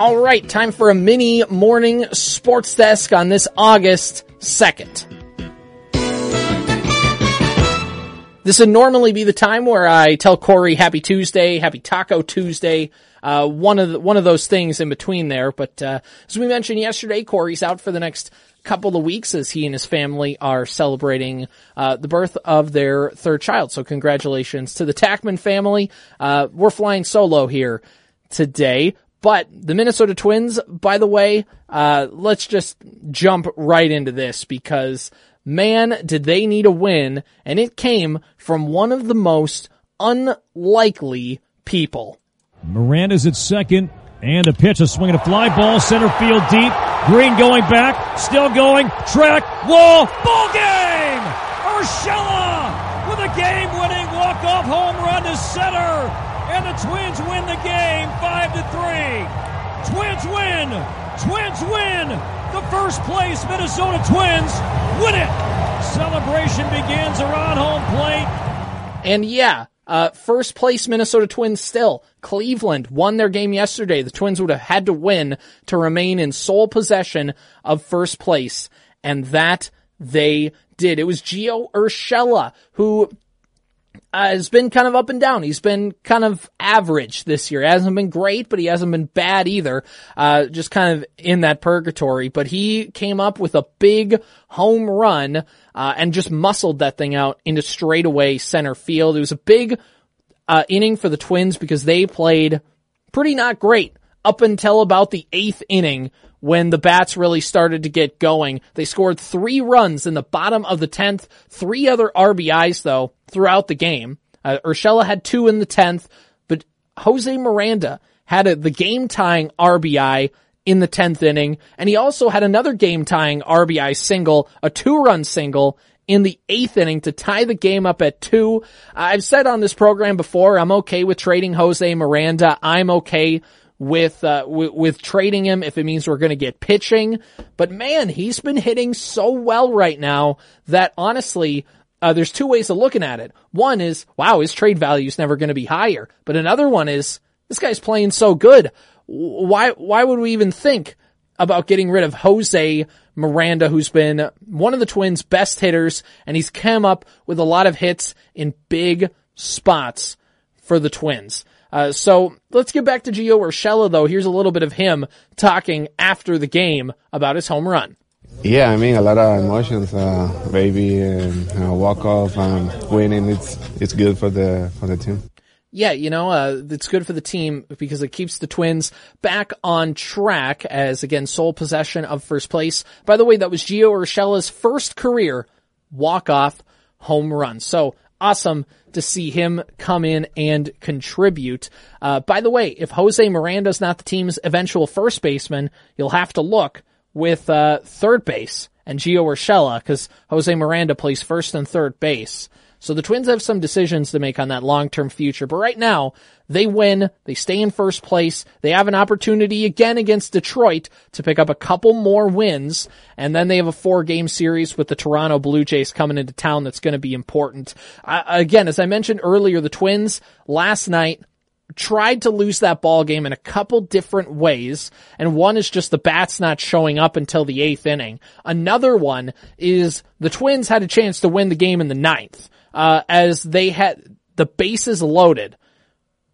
All right, time for a mini morning sports desk on this August 2nd. This would normally be the time where I tell Corey Happy Tuesday, Happy Taco Tuesday, uh, one of the, one of those things in between there. But uh, as we mentioned yesterday, Corey's out for the next couple of weeks as he and his family are celebrating uh, the birth of their third child. So congratulations to the Tackman family. Uh, we're flying solo here today. But the Minnesota Twins, by the way, uh, let's just jump right into this because man, did they need a win, and it came from one of the most unlikely people. Miranda's at second, and a pitch, a swing and a fly ball, center field deep. Greene going back, still going, track, wall, ball game! Urshela with a game-winning walk-off home run to center and the Twins win the game 5 to 3. Twins win. Twins win. The first place Minnesota Twins win it. Celebration begins around home plate. And yeah, uh, first place Minnesota Twins still. Cleveland won their game yesterday. The Twins would have had to win to remain in sole possession of first place. And that they did. It was Gio Urshela who uh, has been kind of up and down. He's been kind of average this year. Hasn't been great, but he hasn't been bad either. Uh, just kind of in that purgatory. But he came up with a big home run, uh, and just muscled that thing out into straightaway center field. It was a big, uh, inning for the Twins because they played pretty not great up until about the eighth inning when the bats really started to get going. They scored three runs in the bottom of the 10th, three other RBIs though throughout the game. Uh, Urshela had two in the 10th, but Jose Miranda had a, the game tying RBI in the 10th inning, and he also had another game tying RBI single, a two run single in the eighth inning to tie the game up at two. I've said on this program before, I'm okay with trading Jose Miranda. I'm okay with, uh, w- with trading him if it means we're going to get pitching. But man, he's been hitting so well right now that honestly, uh, there's two ways of looking at it. One is, wow, his trade value is never going to be higher. But another one is, this guy's playing so good. Why, why would we even think about getting rid of Jose Miranda, who's been one of the Twins' best hitters, and he's come up with a lot of hits in big spots for the Twins. Uh, so let's get back to Gio Urshela though. Here's a little bit of him talking after the game about his home run. Yeah, I mean a lot of emotions. Uh, baby and uh, walk off and winning. It's it's good for the for the team. Yeah, you know, uh, it's good for the team because it keeps the Twins back on track as again sole possession of first place. By the way, that was Gio Urshela's first career walk off home run. So awesome to see him come in and contribute. Uh, by the way, if Jose Miranda's not the team's eventual first baseman, you'll have to look with uh, third base and Gio Urshela because Jose Miranda plays first and third base. So the Twins have some decisions to make on that long-term future. But right now, they win. They stay in first place. They have an opportunity again against Detroit to pick up a couple more wins. And then they have a four game series with the Toronto Blue Jays coming into town that's going to be important. Again, as I mentioned earlier, the Twins last night tried to lose that ball game in a couple different ways. And one is just the bats not showing up until the eighth inning. Another one is the Twins had a chance to win the game in the ninth uh, as they had the bases loaded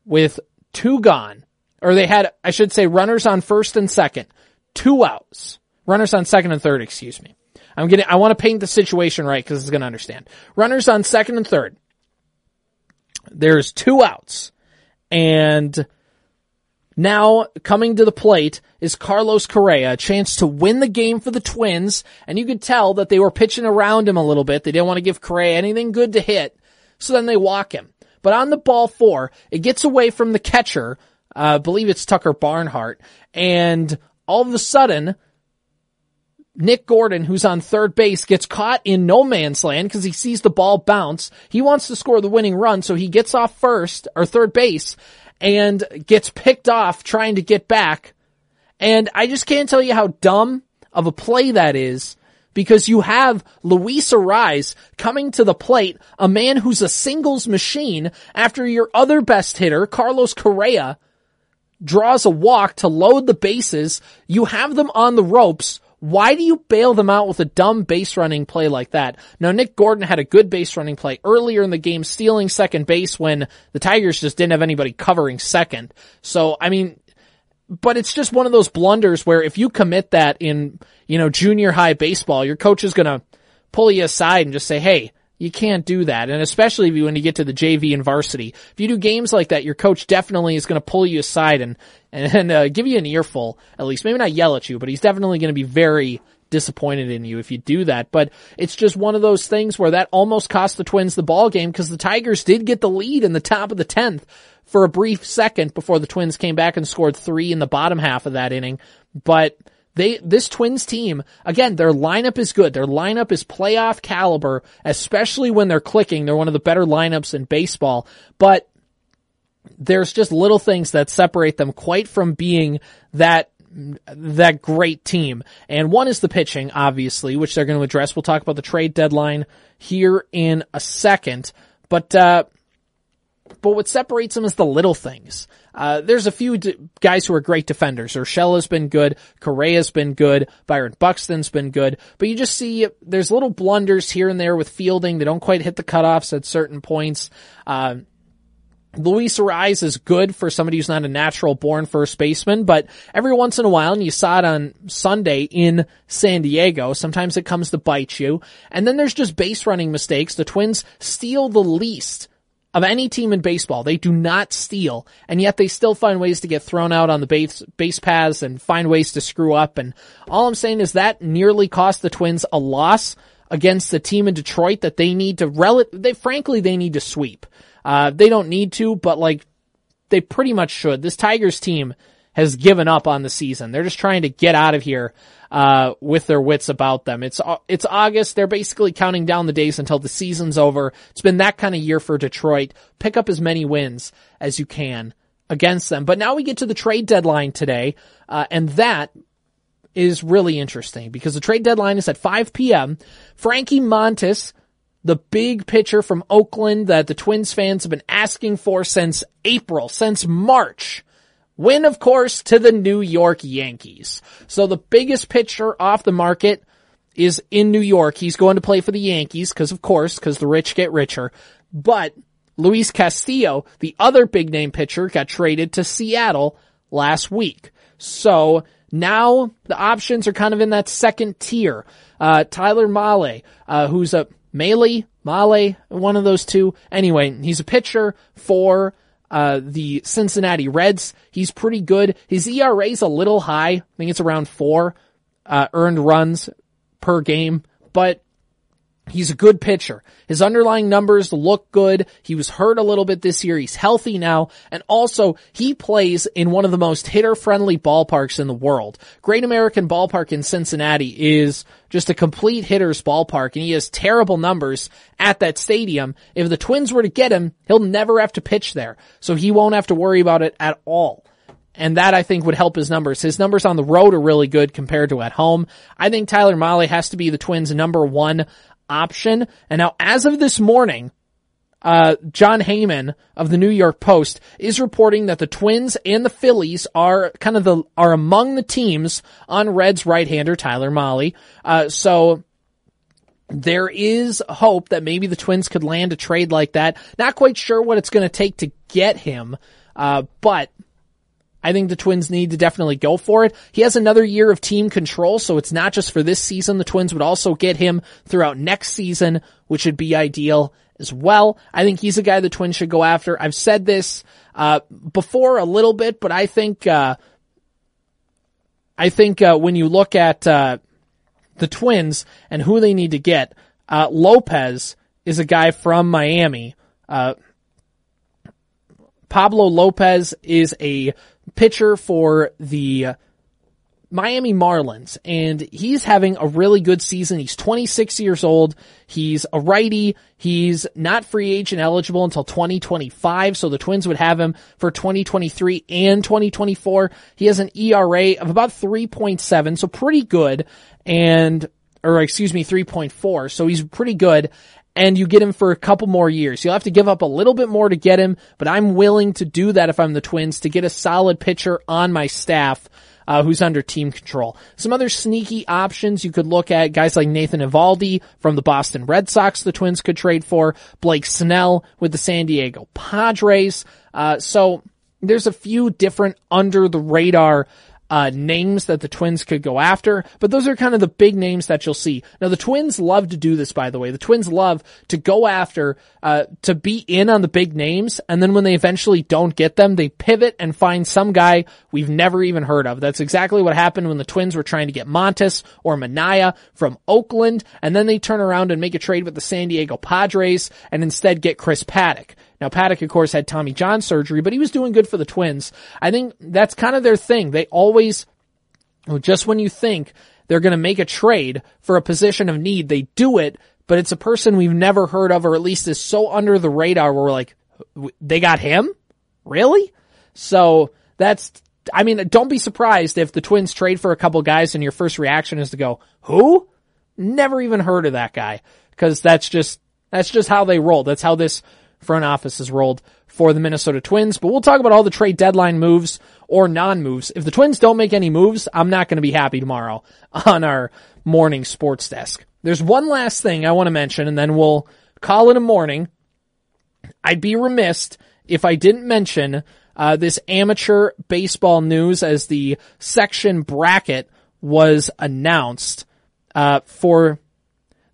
with two gone, or they had, I should say, runners on first and second, two outs, runners on second and third, excuse me. I'm getting, I want to paint the situation right because it's going to understand. Runners on second and third. There's two outs and now coming to the plate is Carlos Correa, a chance to win the game for the Twins, and you could tell that they were pitching around him a little bit. They didn't want to give Correa anything good to hit, so then they walk him. But on the ball four, it gets away from the catcher, uh, I believe it's Tucker Barnhart, and all of a sudden, Nick Gordon, who's on third base, gets caught in no man's land because he sees the ball bounce. He wants to score the winning run, so he gets off first or third base and gets picked off trying to get back. And I just can't tell you how dumb of a play that is because you have Luis Arraez coming to the plate, a man who's a singles machine after your other best hitter, Carlos Correa, draws a walk to load the bases. You have them on the ropes. Why do you bail them out with a dumb base running play like that? Now, Nick Gordon had a good base running play earlier in the game, stealing second base when the Tigers just didn't have anybody covering second. So, I mean, but it's just one of those blunders where if you commit that in, you know, junior high baseball, your coach is going to pull you aside and just say, Hey, you can't do that. And especially when you get to the JV and varsity. If you do games like that, your coach definitely is going to pull you aside and, and, uh, give you an earful, at least. Maybe not yell at you, but he's definitely going to be very disappointed in you if you do that. But it's just one of those things where that almost cost the Twins the ball game because the Tigers did get the lead in the top of the 10th for a brief second before the Twins came back and scored three in the bottom half of that inning. But they, this Twins team, again, their lineup is good. Their lineup is playoff caliber, especially when they're clicking. They're one of the better lineups in baseball, but there's just little things that separate them quite from being that that great team. And one is the pitching, obviously, which they're going to address. We'll talk about the trade deadline here in a second. But uh, but what separates them is the little things. Uh, there's a few d- guys who are great defenders. Urshela's been good. Correa's been good. Byron Buxton's been good. But you just see there's little blunders here and there with fielding. They don't quite hit the cutoffs at certain points. Uh, Luis Arraez is good for somebody who's not a natural born first baseman, but every once in a while, and you saw it on Sunday in San Diego, sometimes it comes to bite you. And then there's just base running mistakes. The Twins steal the least of any team in baseball. They do not steal, and yet they still find ways to get thrown out on the base, base paths and find ways to screw up. And all I'm saying is that nearly cost the Twins a loss against the team in Detroit that they need to rel- they frankly they need to sweep. Uh, they don't need to, but like they pretty much should. This Tigers team has given up on the season. They're just trying to get out of here uh, with their wits about them. It's it's August. They're basically counting down the days until the season's over. It's been that kind of year for Detroit. Pick up as many wins as you can against them. But now we get to the trade deadline today, uh, and that is really interesting because the trade deadline is at 5 p.m. Frankie Montas, the big pitcher from Oakland that the Twins fans have been asking for since April, since March Win, of course, to the New York Yankees. So the biggest pitcher off the market is in New York. He's going to play for the Yankees because, of course, because the rich get richer. But Luis Castillo, the other big name pitcher, got traded to Seattle last week. So now the options are kind of in that second tier. Uh, Tyler Mahle, uh, who's a Mahle, Mahle, one of those two. Anyway, he's a pitcher for uh, the Cincinnati Reds. He's pretty good. His ERA is a little high. I think it's around four, uh, earned runs per game, but He's a good pitcher. His underlying numbers look good. He was hurt a little bit this year. He's healthy now. And also, he plays in one of the most hitter-friendly ballparks in the world. Great American Ballpark in Cincinnati is just a complete hitter's ballpark, and he has terrible numbers at that stadium. If the Twins were to get him, he'll never have to pitch there. So he won't have to worry about it at all. And that I think would help his numbers. His numbers on the road are really good compared to at home. I think Tyler Mahle has to be the Twins number one option. And now as of this morning, uh, Jon Heyman of the New York Post is reporting that the Twins and the Phillies are kind of the, are among the teams on Reds right-hander Tyler Mahle. Uh, so there is hope that maybe the Twins could land a trade like that. Not quite sure what it's going to take to get him, uh, but I think the Twins need to definitely go for it. He has another year of team control, so it's not just for this season. The Twins would also get him throughout next season, which would be ideal as well. I think he's a guy the Twins should go after. I've said this uh, before a little bit, but I think uh, I think uh, when you look at uh, the Twins and who they need to get, uh, Lopez is a guy from Miami. Pablo Lopez is a pitcher for the Miami Marlins, and he's having a really good season. He's 26 years old. He's a righty. He's not free agent eligible until 2025, so the Twins would have him for 2023 and 2024. He has an ERA of about 3.7, so pretty good, and, or excuse me, 3.4, so he's pretty good. And you get him for a couple more years. You'll have to give up a little bit more to get him, but I'm willing to do that if I'm the Twins to get a solid pitcher on my staff. Uh, who's under team control. Some other sneaky options you could look at, guys like Nathan Eovaldi from the Boston Red Sox the Twins could trade for, Blake Snell with the San Diego Padres. Uh, so there's a few different under the radar uh, names that the Twins could go after, but those are kind of the big names that you'll see. Now the Twins love to do this, by the way. The Twins love to go after, uh, to be in on the big names, and then when they eventually don't get them, they pivot and find some guy we've never even heard of. That's exactly what happened when the Twins were trying to get Montas or Manaea from Oakland, and then they turn around and make a trade with the San Diego Padres and instead get Chris Paddack. Now Paddack, of course, had Tommy John surgery, but he was doing good for the Twins. I think that's kind of their thing. They always, just when you think they're going to make a trade for a position of need, they do it, but it's a person we've never heard of, or at least is so under the radar where we're like, they got him? Really? So that's, I mean, don't be surprised if the Twins trade for a couple guys and your first reaction is to go, who? Never even heard of that guy. Cause that's just, that's just how they roll. That's how this front office has rolled for the Minnesota Twins. But we'll talk about all the trade deadline moves or non-moves. If the Twins don't make any moves, I'm not going to be happy tomorrow on our morning sports desk. There's one last thing I want to mention and then we'll call it a morning. I'd be remiss if I didn't mention uh, this amateur baseball news as the section bracket was announced uh, for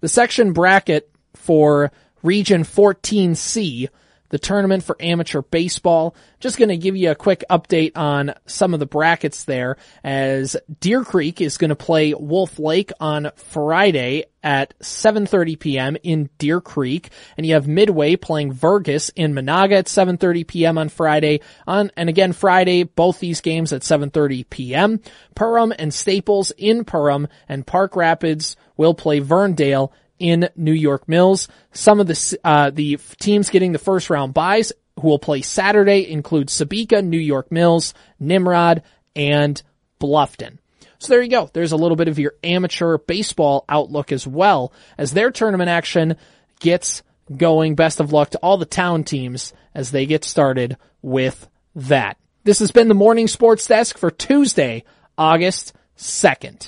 the section bracket for Region 14C, the tournament for amateur baseball. Just going to give you a quick update on some of the brackets there as Deer Creek is going to play Wolf Lake on Friday at 7:30 p.m. in Deer Creek and you have Midway playing Vergas in Menahga at 7:30 p.m. on Friday on and again Friday both these games at 7:30 p.m. Perham and Staples in Perham and Park Rapids will play Verndale in New York Mills. Some of the uh, the teams getting the first round byes who will play Saturday include Sebeka, New York Mills, Nimrod, and Bluffton. So there you go. There's a little bit of your amateur baseball outlook as well as their tournament action gets going. Best of luck to all the town teams as they get started with that. This has been the morning sports desk for Tuesday, August 2nd.